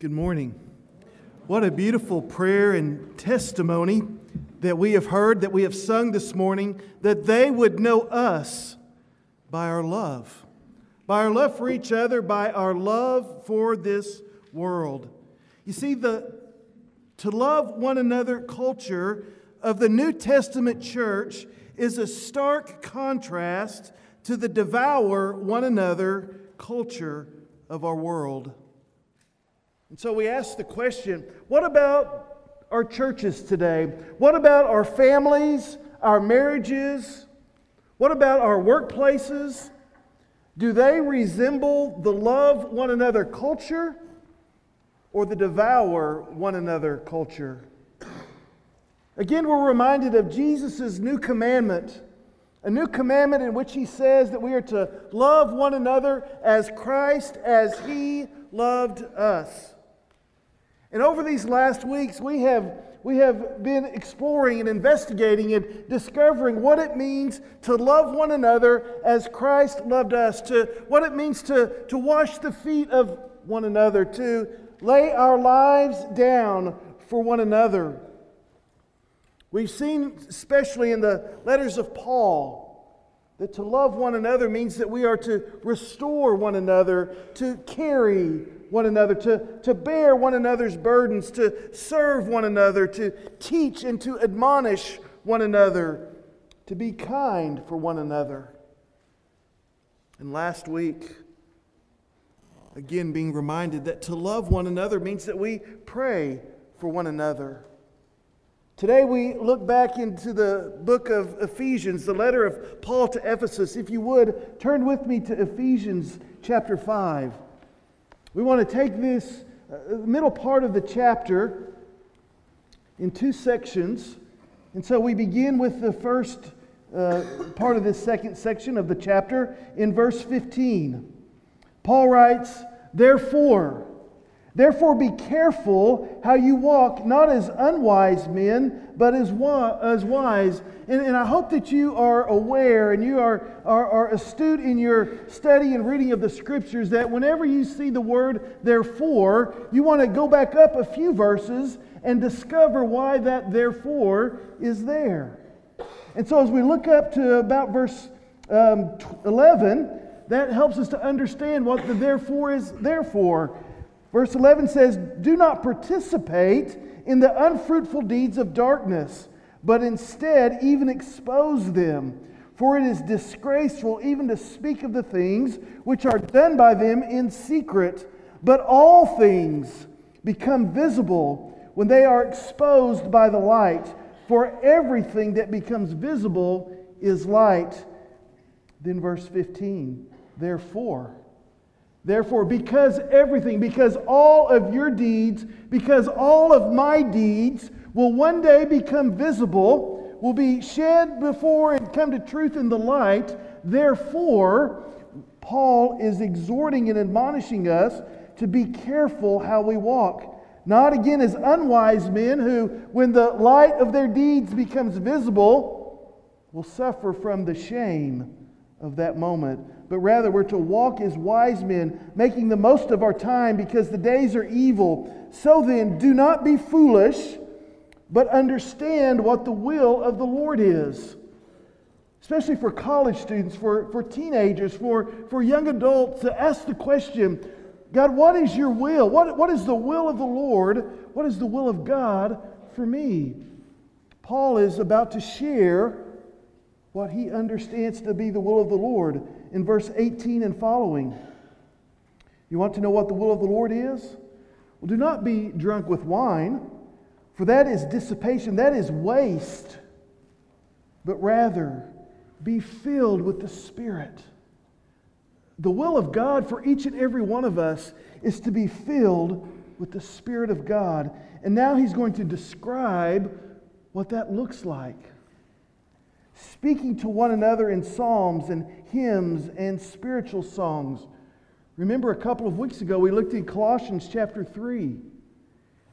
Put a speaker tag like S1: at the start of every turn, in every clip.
S1: Good morning. What a beautiful prayer and testimony that we have heard, that we have sung this morning, that they would know us by our love, by our love for each other, by our love for this world. You see, the to love one another culture of the New Testament church is a stark contrast to the devour one another culture of our world. And so we ask the question what about our churches today? What about our families, our marriages? What about our workplaces? Do they resemble the love one another culture or the devour one another culture? Again, we're reminded of Jesus' new commandment, a new commandment in which he says that we are to love one another as Christ, as he loved us. And over these last weeks, we have, we have been exploring and investigating and discovering what it means to love one another as Christ loved us, to what it means to, to wash the feet of one another, to lay our lives down for one another. We've seen, especially in the letters of Paul, that to love one another means that we are to restore one another, to carry one another, to, to bear one another's burdens, to serve one another, to teach and to admonish one another, to be kind for one another. And last week, again, being reminded that to love one another means that we pray for one another. Today we look back into the book of Ephesians, the letter of Paul to Ephesus. If you would, turn with me to Ephesians chapter 5. We want to take this uh, middle part of the chapter in two sections. And so we begin with the first uh, part of this second section of the chapter in verse 15. Paul writes, Therefore, Therefore, be careful how you walk, not as unwise men, but as, wa- as wise. And, and I hope that you are aware and you are, are, are astute in your study and reading of the scriptures that whenever you see the word therefore, you want to go back up a few verses and discover why that therefore is there. And so, as we look up to about verse um, 11, that helps us to understand what the therefore is there for. Verse 11 says, Do not participate in the unfruitful deeds of darkness, but instead even expose them. For it is disgraceful even to speak of the things which are done by them in secret. But all things become visible when they are exposed by the light. For everything that becomes visible is light. Then, verse 15, therefore, Therefore, because everything, because all of your deeds, because all of my deeds will one day become visible, will be shed before and come to truth in the light, therefore, Paul is exhorting and admonishing us to be careful how we walk. Not again as unwise men who, when the light of their deeds becomes visible, will suffer from the shame of that moment but rather we're to walk as wise men, making the most of our time because the days are evil. So then, do not be foolish, but understand what the will of the Lord is. Especially for college students, for, for teenagers, for, for young adults, to ask the question God, what is your will? What, what is the will of the Lord? What is the will of God for me? Paul is about to share what he understands to be the will of the Lord in verse 18 and following. You want to know what the will of the Lord is? Well, do not be drunk with wine, for that is dissipation, that is waste, but rather be filled with the Spirit. The will of God for each and every one of us is to be filled with the Spirit of God. And now he's going to describe what that looks like speaking to one another in psalms and hymns and spiritual songs. Remember, a couple of weeks ago, we looked in Colossians chapter 3.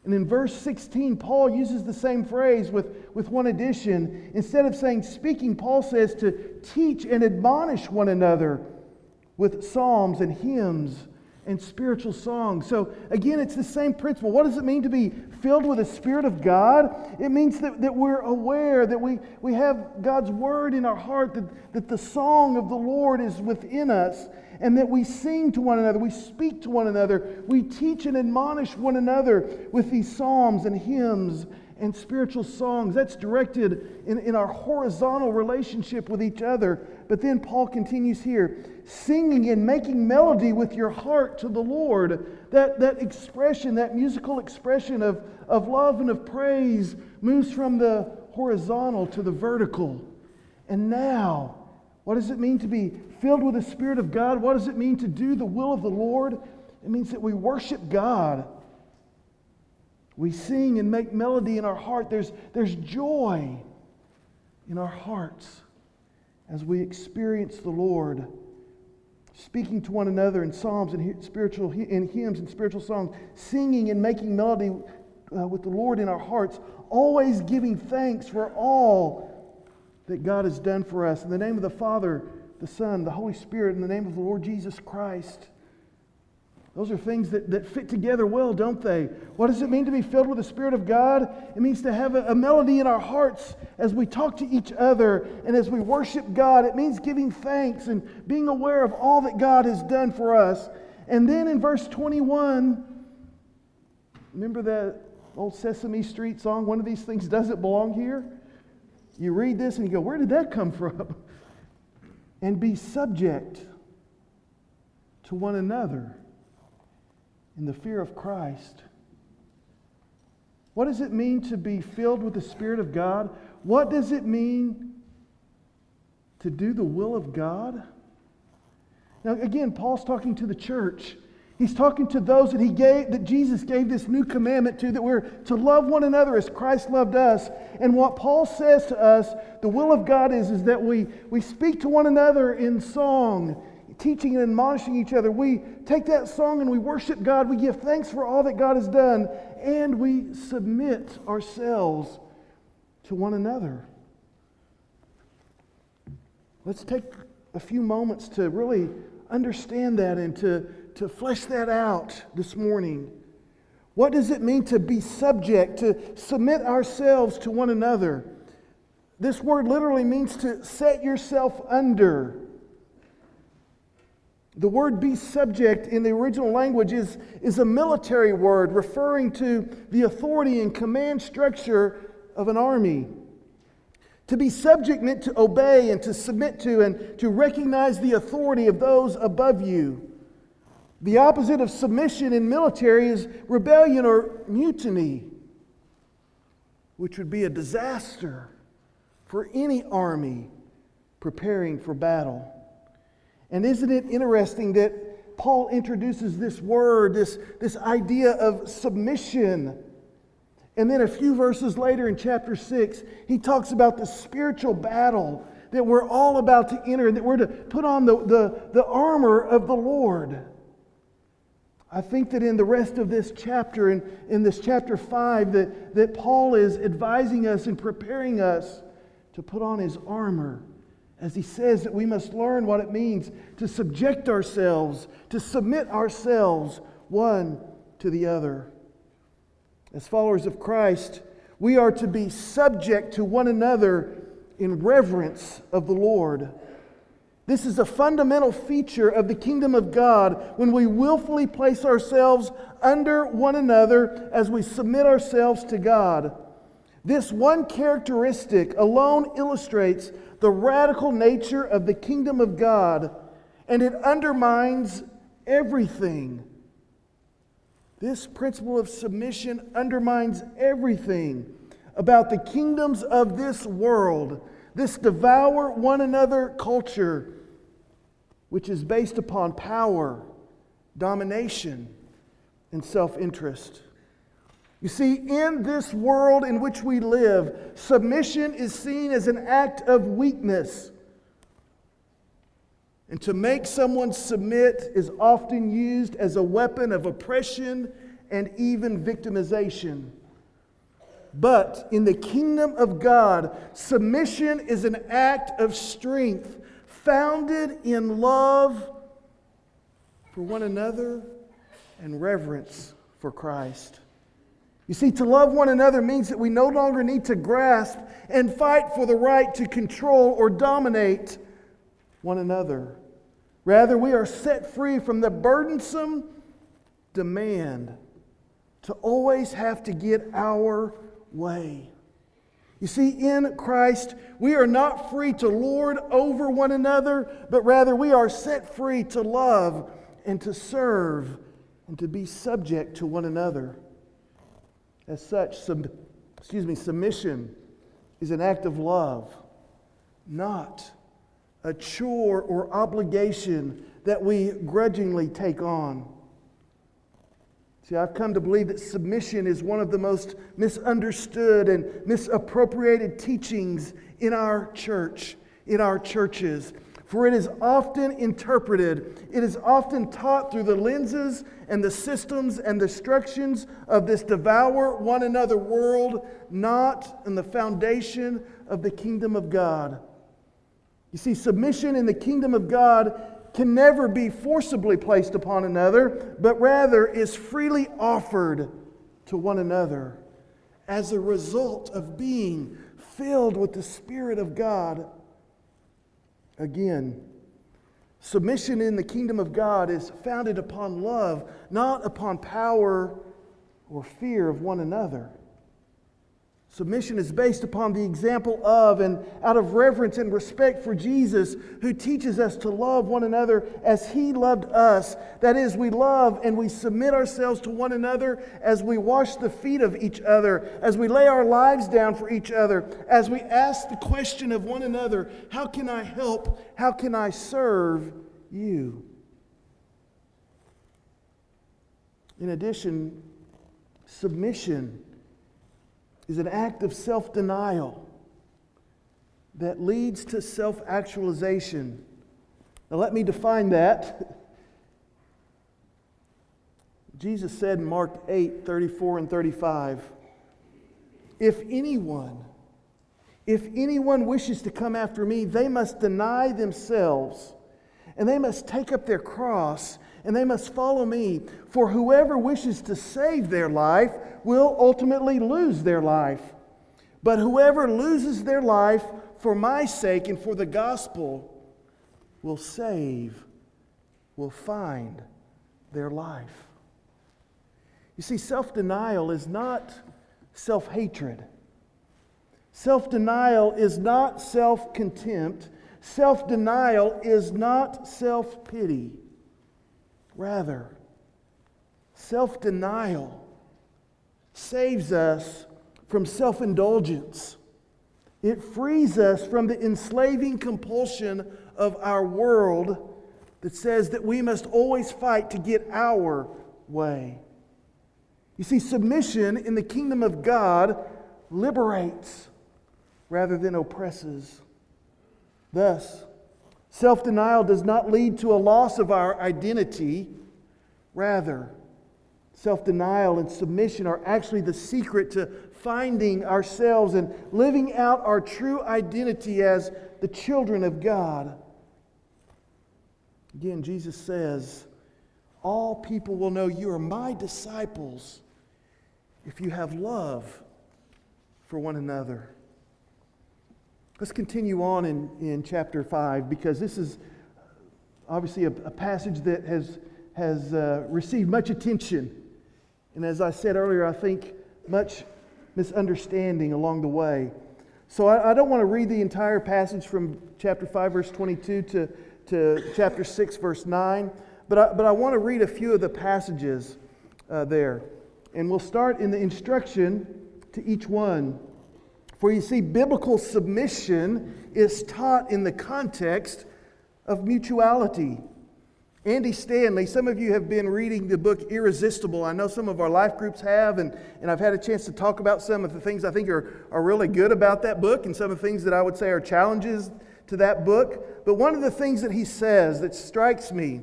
S1: And in verse 16, Paul uses the same phrase with, with one addition. Instead of saying speaking, Paul says to teach and admonish one another with psalms and hymns and spiritual songs. So, again, it's the same principle. What does it mean to be filled with the Spirit of God? It means that, that we're aware, that we, we have God's Word in our heart, that, that the song of the Lord is within us, and that we sing to one another, we speak to one another, we teach and admonish one another with these psalms and hymns and spiritual songs. That's directed in, in our horizontal relationship with each other. But then Paul continues here singing and making melody with your heart to the Lord. That, that expression, that musical expression of, of love and of praise, moves from the horizontal to the vertical. And now, what does it mean to be filled with the Spirit of God? What does it mean to do the will of the Lord? It means that we worship God we sing and make melody in our heart. There's, there's joy in our hearts as we experience the Lord speaking to one another in psalms and spiritual in hymns and spiritual songs, singing and making melody uh, with the Lord in our hearts, always giving thanks for all that God has done for us. In the name of the Father, the Son, the Holy Spirit, in the name of the Lord Jesus Christ. Those are things that, that fit together well, don't they? What does it mean to be filled with the Spirit of God? It means to have a, a, melody in our hearts as we talk to each other and as we worship God. It means giving thanks and being aware of all that God has done for us. And then in verse 21, remember that old Sesame Street song, One of These Things Doesn't Belong Here? You read this and you go, Where did that come from? and be subject to one another in the fear of Christ. What does it mean to be filled with the Spirit of God? What does it mean to do the will of God? Now, again, Paul's talking to the church. He's talking to those that he gave, that Jesus gave this new commandment to, that we're to love one another as Christ loved us. And what Paul says to us, the will of God is, is that we, we speak to one another in song teaching and admonishing each other. We take that song and we worship God. We give thanks for all that God has done, and we submit ourselves to one another. Let's take a few moments to really understand that and to, to flesh that out this morning. What does it mean to be subject, to submit ourselves to one another? This word literally means to set yourself under. The word be subject in the original language is, is a military word referring to the authority and command structure of an army. To be subject meant to obey and to submit to and to recognize the authority of those above you. The opposite of submission in military is rebellion or mutiny, which would be a disaster for any army preparing for battle. And isn't it interesting that Paul introduces this word, this, this idea of submission? And then a few verses later in chapter 6, he talks about the spiritual battle that we're all about to enter and that we're to put on the, the, the armor of the Lord. I think that in the rest of this chapter, in, in this chapter 5, that, that Paul is advising us and preparing us to put on his armor as he says that we must learn what it means to subject ourselves, to submit ourselves one to the other. As followers of Christ, we are to be subject to one another in reverence of the Lord. This is a fundamental feature of the kingdom of God when we willfully place ourselves under one another as we submit ourselves to God. This one characteristic alone illustrates the radical nature of the kingdom of God, and it undermines everything. This principle of submission undermines everything about the kingdoms of this world, this devour one another culture, which is based upon power, domination, and self interest. You see, in this world in which we live, submission is seen as an act of weakness. And to make someone submit is often used as a weapon of oppression and even victimization. But in the kingdom of God, submission is an act of strength founded in love for one another and reverence for Christ. You see, to love one another means that we no longer need to grasp and fight for the right to control or dominate one another. Rather, we are set free from the burdensome demand to always have to get our way. You see, in Christ, we are not free to lord over one another, but rather we are set free to love and to serve and to be subject to one another. As such, sub, excuse me, submission is an act of love, not a chore or obligation that we grudgingly take on. See, I've come to believe that submission is one of the most misunderstood and misappropriated teachings in our church, in our churches. For it is often interpreted, it is often taught through the lenses and the systems and the structures of this devour one another world, not in the foundation of the kingdom of God. You see, submission in the kingdom of God can never be forcibly placed upon another, but rather is freely offered to one another as a result of being filled with the Spirit of God. Again, submission in the kingdom of God is founded upon love, not upon power or fear of one another. Submission is based upon the example of and out of reverence and respect for Jesus, who teaches us to love one another as he loved us. That is, we love and we submit ourselves to one another as we wash the feet of each other, as we lay our lives down for each other, as we ask the question of one another How can I help? How can I serve you? In addition, submission is an act of self denial that leads to self actualization. Now, let me define that. Jesus said in Mark 8 34 and 35 If anyone, if anyone wishes to come after me, they must deny themselves and they must take up their cross and they must follow me. For whoever wishes to save their life will ultimately lose their life. But whoever loses their life for my sake and for the gospel will save, will find their life. You see, self denial is not self hatred. Self denial is not self contempt. Self denial is not self pity. Rather, self denial saves us from self indulgence. It frees us from the enslaving compulsion of our world that says that we must always fight to get our way. You see, submission in the kingdom of God liberates rather than oppresses. Thus, Self denial does not lead to a loss of our identity. Rather, self denial and submission are actually the secret to finding ourselves and living out our true identity as the children of God. Again, Jesus says, All people will know you are my disciples if you have love for one another. Let's continue on in, in chapter 5 because this is obviously a, a passage that has, has uh, received much attention. And as I said earlier, I think much misunderstanding along the way. So I, I don't want to read the entire passage from chapter 5, verse 22 to, to chapter 6, verse 9, but I, but I want to read a few of the passages uh, there. And we'll start in the instruction to each one for you see, biblical submission is taught in the context of mutuality. Andy Stanley, some of you have been reading the book Irresistible. I know some of our life groups have, and, and I've had a chance to talk about some of the things I think are, are really good about that book and some of the things that I would say are challenges to that book. But one of the things that he says that strikes me,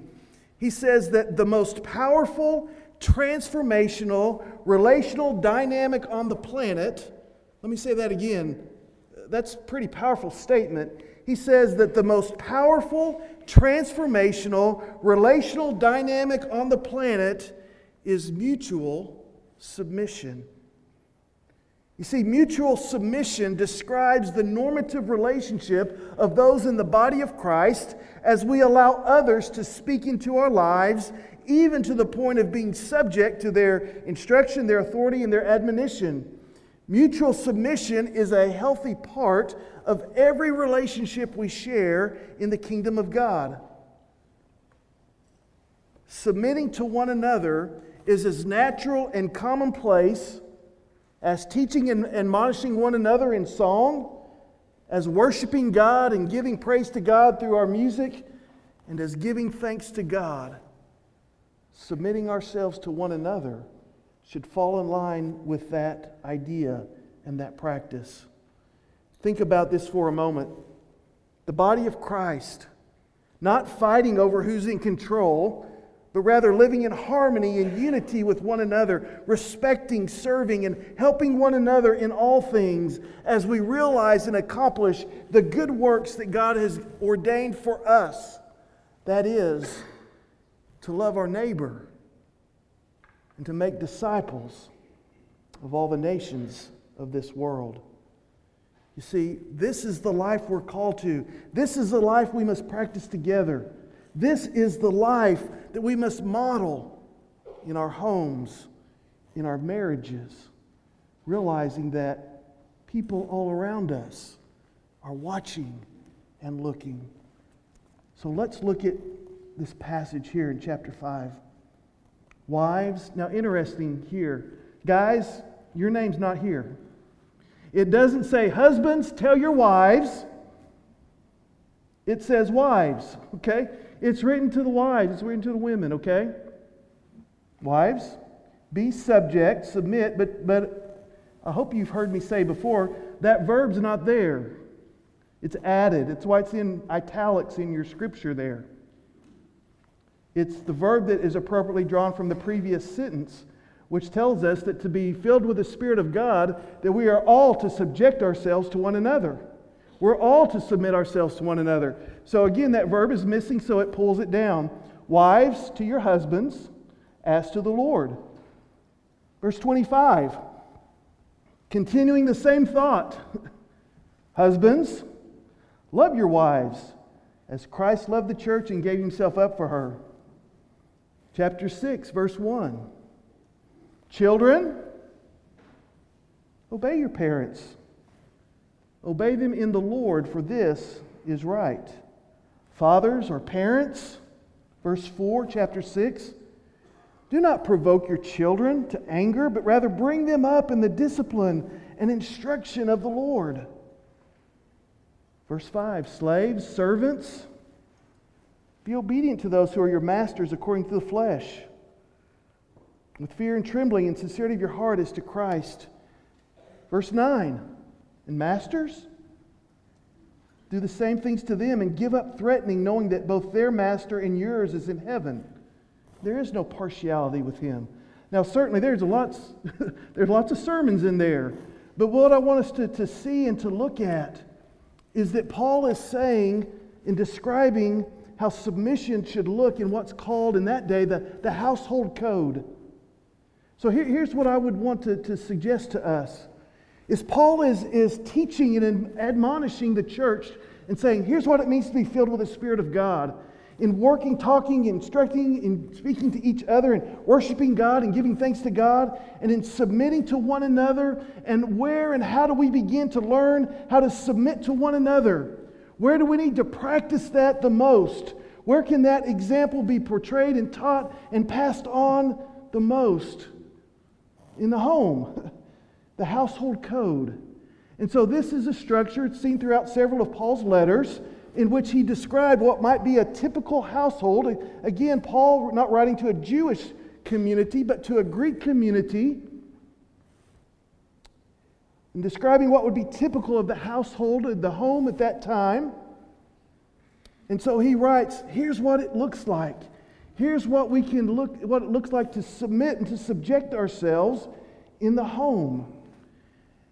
S1: he says that the most powerful, transformational, relational dynamic on the planet let me say that again. That's a pretty powerful statement. He says that the most powerful, transformational, relational dynamic on the planet is mutual submission. You see, mutual submission describes the normative relationship of those in the body of Christ as we allow others to speak into our lives, even to the point of being subject to their instruction, their authority, and their admonition. Mutual submission is a healthy part of every relationship we share in the kingdom of God. Submitting to one another is as natural and commonplace as teaching and admonishing one another in song, as worshiping God and giving praise to God through our music, and as giving thanks to God. Submitting ourselves to one another should fall in line with that idea and that practice. Think about this for a moment. The body of Christ, not fighting over who's in control, but rather living in harmony and unity with one another, respecting, serving, and helping one another in all things as we realize and accomplish the good works that God has ordained for us. That is, to love our neighbor and to make disciples of all the nations of this world. You see, this is the life we're called to. This is the life we must practice together. This is the life that we must model in our homes, in our marriages, realizing that people all around us are watching and looking. So let's look at this passage here in chapter 5. Wives, now interesting here. Guys, your name's not here. It doesn't say, Husbands, tell your wives. It says, Wives, okay? It's written to the wives, it's written to the women, okay? Wives, be subject, submit, but, but I hope you've heard me say before that verb's not there. It's added. It's why it's in italics in your scripture there. It's the verb that is appropriately drawn from the previous sentence, which tells us that to be filled with the Spirit of God, that we are all to subject ourselves to one another. We're all to submit ourselves to one another. So again, that verb is missing, so it pulls it down. Wives, to your husbands, as to the Lord. Verse 25, continuing the same thought. Husbands, love your wives as Christ loved the church and gave himself up for her chapter 6, verse 1. Children, obey your parents. Obey them in the Lord, for this is right. Fathers or parents, verse 4, chapter 6. Do not provoke your children to anger, but rather bring them up in the discipline and instruction of the Lord. Verse 5 Slaves, servants, be obedient to those who are your masters according to the flesh, with fear and trembling and sincerity of your heart as to Christ. Verse 9 And masters, do the same things to them and give up threatening, knowing that both their master and yours is in heaven. There is no partiality with him. Now, certainly, there's a lots, there's lots of sermons in there. But what I want us to, to see and to look at is that Paul is saying in describing how submission should look in what's called in that day the, the household code. So here, here's what I would want to, to suggest to us is Paul is, is teaching and admonishing the church and saying, here's what it means to be filled with the Spirit of God. In working, talking, instructing, in speaking to each other, and worshiping God and giving thanks to God, and in submitting to one another, and where and how do we begin to learn how to submit to one another? Where do we need to practice that the most? Where can that example be portrayed and taught and passed on the most? In the home, the household code. And so, this is a structure, it's seen throughout several of Paul's letters, in which he described what might be a typical household. Again, Paul not writing to a Jewish community, but to a Greek community describing what would be typical of the household, the home at that time. And so he writes, here's what it looks like. Here's what we can look what it looks like to submit and to subject ourselves in the home.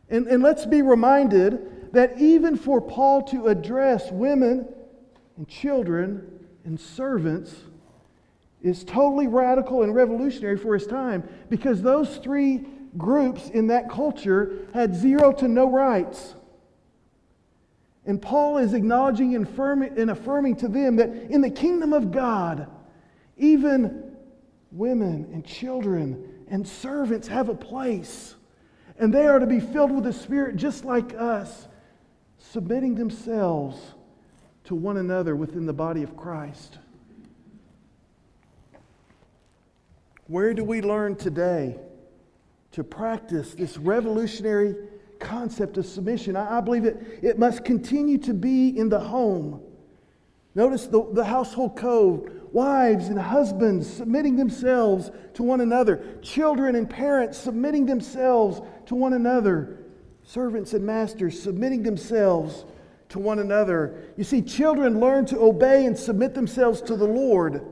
S1: And, and let's be reminded that even for Paul to address women and children and servants, is totally radical and revolutionary for his time because those three groups in that culture had zero to no rights. And Paul is acknowledging and affirming, to them that in the kingdom of God, even women and children and servants have a place. And they are to be filled with the Spirit just like us, submitting themselves to one another within the body of Christ. Where do we learn today to practice this revolutionary concept of submission? I, I believe it, it must continue to be in the home. Notice the, the household code wives and husbands submitting themselves to one another, children and parents submitting themselves to one another, servants and masters submitting themselves to one another. You see, children learn to obey and submit themselves to the Lord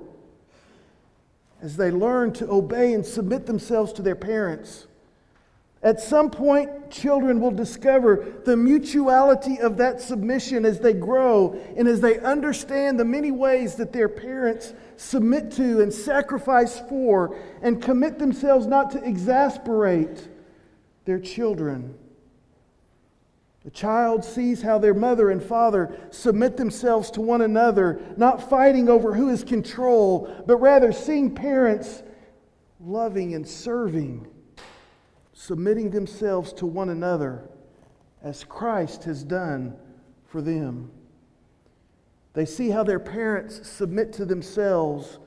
S1: as they learn to obey and submit themselves to their parents. At some point, children will discover the mutuality of that submission as they grow and as they understand the many ways that their parents submit to and sacrifice for and commit themselves not to exasperate their children. The child sees how their mother and father submit themselves to one another, not fighting over who is control, but rather seeing parents loving and serving submitting themselves to one another as Christ has done for them. They see how their parents submit to themselves.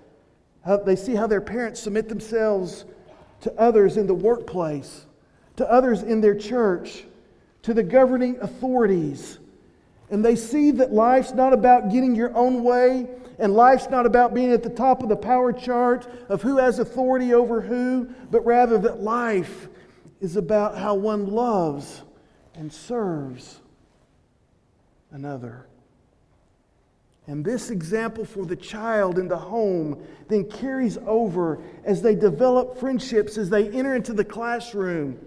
S1: How, they see how their parents submit themselves to others in the workplace, to others in their church, to the governing authorities. And they see that life's not about getting your own way, and life's not about being at the top of the power chart of who has authority over who, but rather that life is about how one loves and serves another. And this example for the child in the home then carries over as they develop friendships, as they enter into the classroom,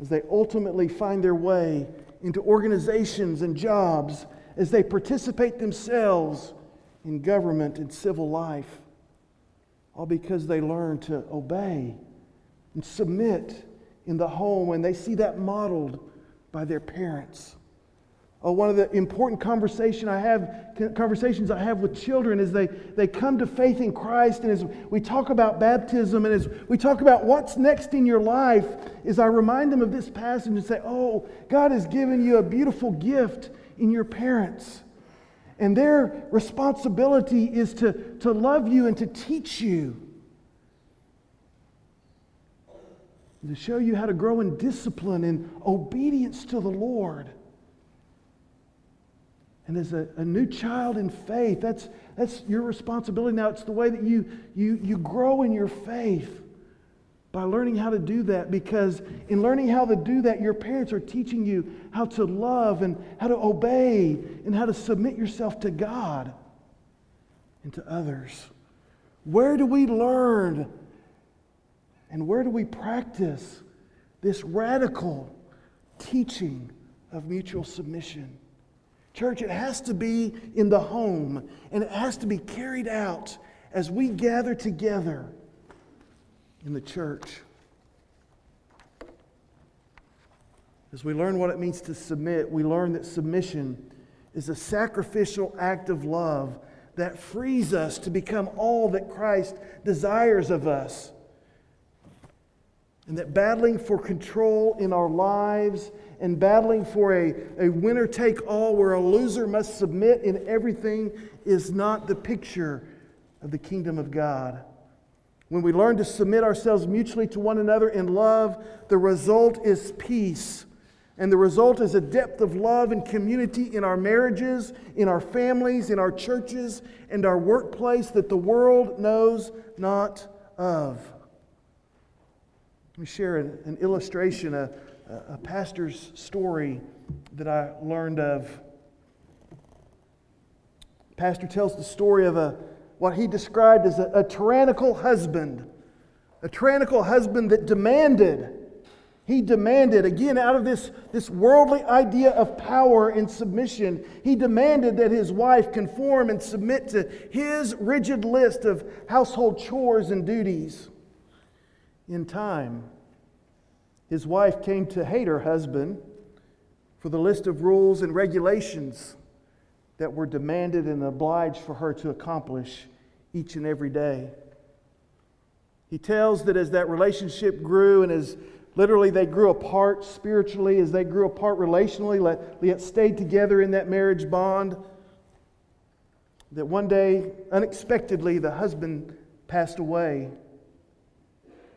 S1: as they ultimately find their way into organizations and jobs, as they participate themselves in government and civil life. All because they learn to obey and submit in the home and they see that modeled by their parents. Oh, one of the important conversation I have, conversations I have with children is they, they come to faith in Christ, and as we talk about baptism and as we talk about what's next in your life, is I remind them of this passage and say, Oh, God has given you a beautiful gift in your parents. And their responsibility is to, to love you and to teach you. To show you how to grow in discipline and obedience to the Lord. And as a, a, new child in faith, that's, that's your responsibility now. It's the way that you, you, you grow in your faith by learning how to do that because in learning how to do that, your parents are teaching you how to love and how to obey and how to submit yourself to God and to others. Where do we learn and where do we practice this radical teaching of mutual submission? Church, it has to be in the home, and it has to be carried out as we gather together in the church. As we learn what it means to submit, we learn that submission is a sacrificial act of love that frees us to become all that Christ desires of us and that battling for control in our lives and battling for a, a winner take all where a loser must submit in everything is not the picture of the kingdom of God. When we learn to submit ourselves mutually to one another in love, the result is peace. And the result is a depth of love and community in our marriages, in our families, in our churches, and our workplace that the world knows not of. Let me share an, an illustration, a, a pastor's story that I learned of. Pastor tells the story of a, what he described as a, a tyrannical husband, a tyrannical husband that demanded He demanded, again, out of this, this worldly idea of power and submission, he demanded that his wife conform and submit to his rigid list of household chores and duties. In time, his wife came to hate her husband for the list of rules and regulations that were demanded and obliged for her to accomplish each and every day. He tells that as that relationship grew and as literally they grew apart spiritually, as they grew apart relationally, yet stayed together in that marriage bond, that one day, unexpectedly, the husband passed away.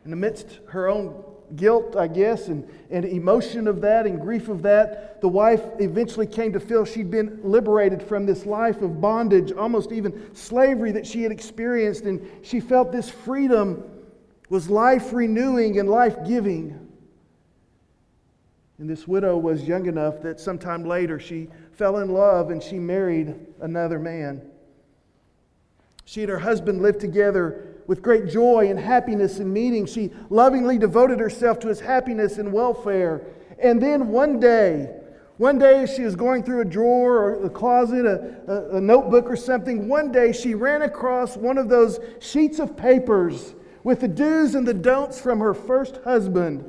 S1: And amidst her own guilt, I guess, and, and emotion of that and grief of that, the wife eventually came to feel she'd been liberated from this life of bondage, almost even slavery that she had experienced, and she felt this freedom was life renewing and life giving. And this widow was young enough that sometime later she fell in love and she married another man. She and her husband lived together with great joy and happiness in meeting. She lovingly devoted herself to his happiness and welfare. And then one day, one day she was going through a drawer or a closet, a, a, a notebook or something, one day she ran across one of those sheets of papers with the do's and the don'ts from her first husband.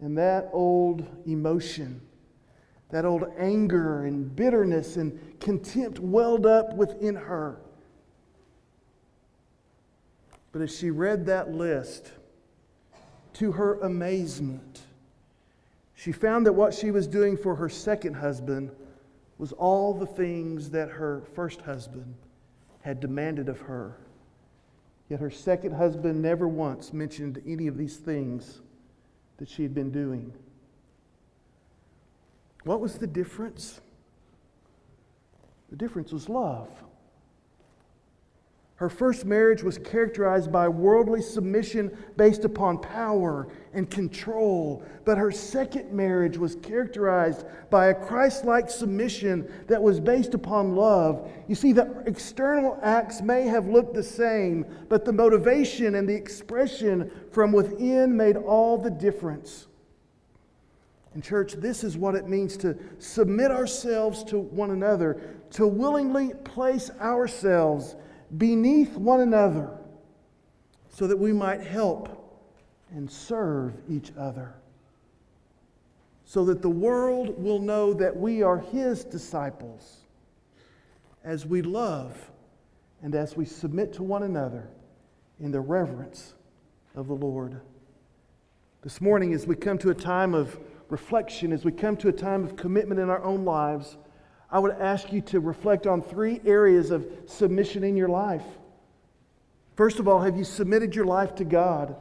S1: And that old emotion, that old anger and bitterness and contempt welled up within her. But as she read that list, to her amazement, she found that what she was doing for her second husband was all the things that her first husband had demanded of her. Yet her second husband never once mentioned any of these things that she had been doing. What was the difference? The difference was love. Her first marriage was characterized by worldly submission based upon power and control. But her second marriage was characterized by a Christ like submission that was based upon love. You see, the external acts may have looked the same, but the motivation and the expression from within made all the difference. And, church, this is what it means to submit ourselves to one another, to willingly place ourselves beneath one another so that we might help and serve each other. So that the world will know that we are His disciples as we love and as we submit to one another in the reverence of the Lord. This morning, as we come to a time of reflection, as we come to a time of commitment in our own lives, I would ask you to reflect on three areas of submission in your life. First of all, have you submitted your life to God?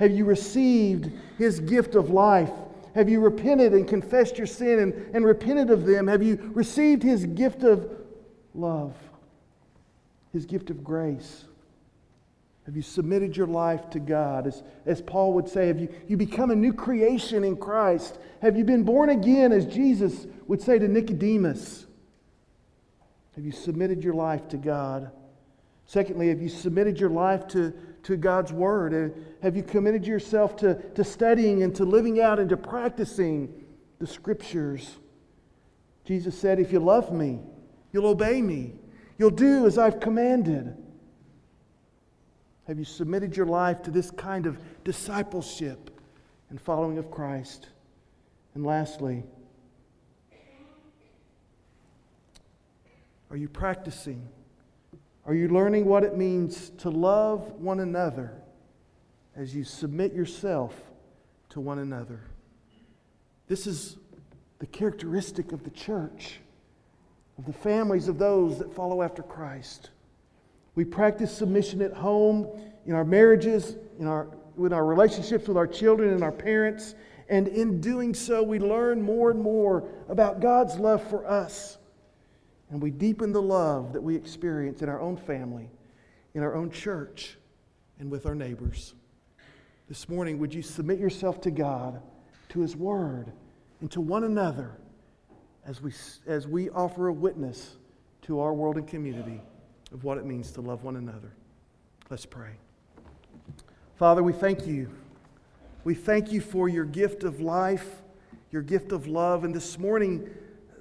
S1: Have you received His gift of life? Have you repented and confessed your sin and, and repented of them? Have you received His gift of love, His gift of grace? Have you submitted your life to God? As, as Paul would say, have you, you become a new creation in Christ? Have you been born again, as Jesus would say to Nicodemus? Have you submitted your life to God? Secondly, have you submitted your life to, to God's Word? Uh, have you committed yourself to, to studying and to living out and to practicing the Scriptures? Jesus said, If you love me, you'll obey me, you'll do as I've commanded. Have you submitted your life to this kind of discipleship and following of Christ? And lastly, are you practicing? Are you learning what it means to love one another as you submit yourself to one another? This is the characteristic of the church, of the families of those that follow after Christ. We practice submission at home, in our marriages, in our, with our relationships with our children and our parents. And in doing so, we learn more and more about God's love for us. And we deepen the love that we experience in our own family, in our own church, and with our neighbors. This morning, would you submit yourself to God, to His Word, and to one another as we, as we offer a witness to our world and community? Of what it means to love one another. Let's pray. Father, we thank you We thank you for your gift of life, your gift of love. And this morning,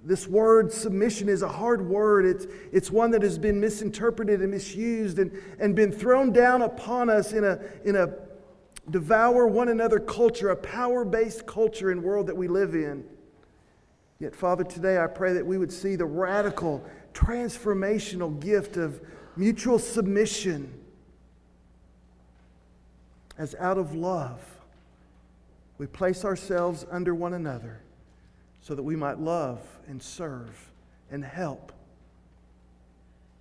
S1: this word submission is a hard word. It's, it's one that has been misinterpreted and misused and, and been thrown down upon us in a, in a devour one another culture, a power based culture and world that we live in. Yet, Father, today I pray that we would see the radical, transformational gift of mutual submission as out of love we place ourselves under one another so that we might love and serve and help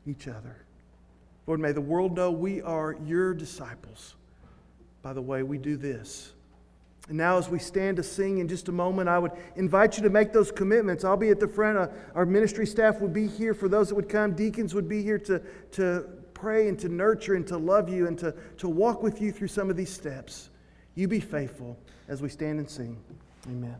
S1: each other. Lord, may the world know we are your disciples by the way we do this. And now, as we stand to sing in just a moment, I would invite you to make those commitments. I'll be at the front. Uh, our ministry staff would be here for those that would come. Deacons would be here to, to pray and to nurture and to love you and to, to walk with you through some of these steps. You be faithful as we stand and sing. Amen.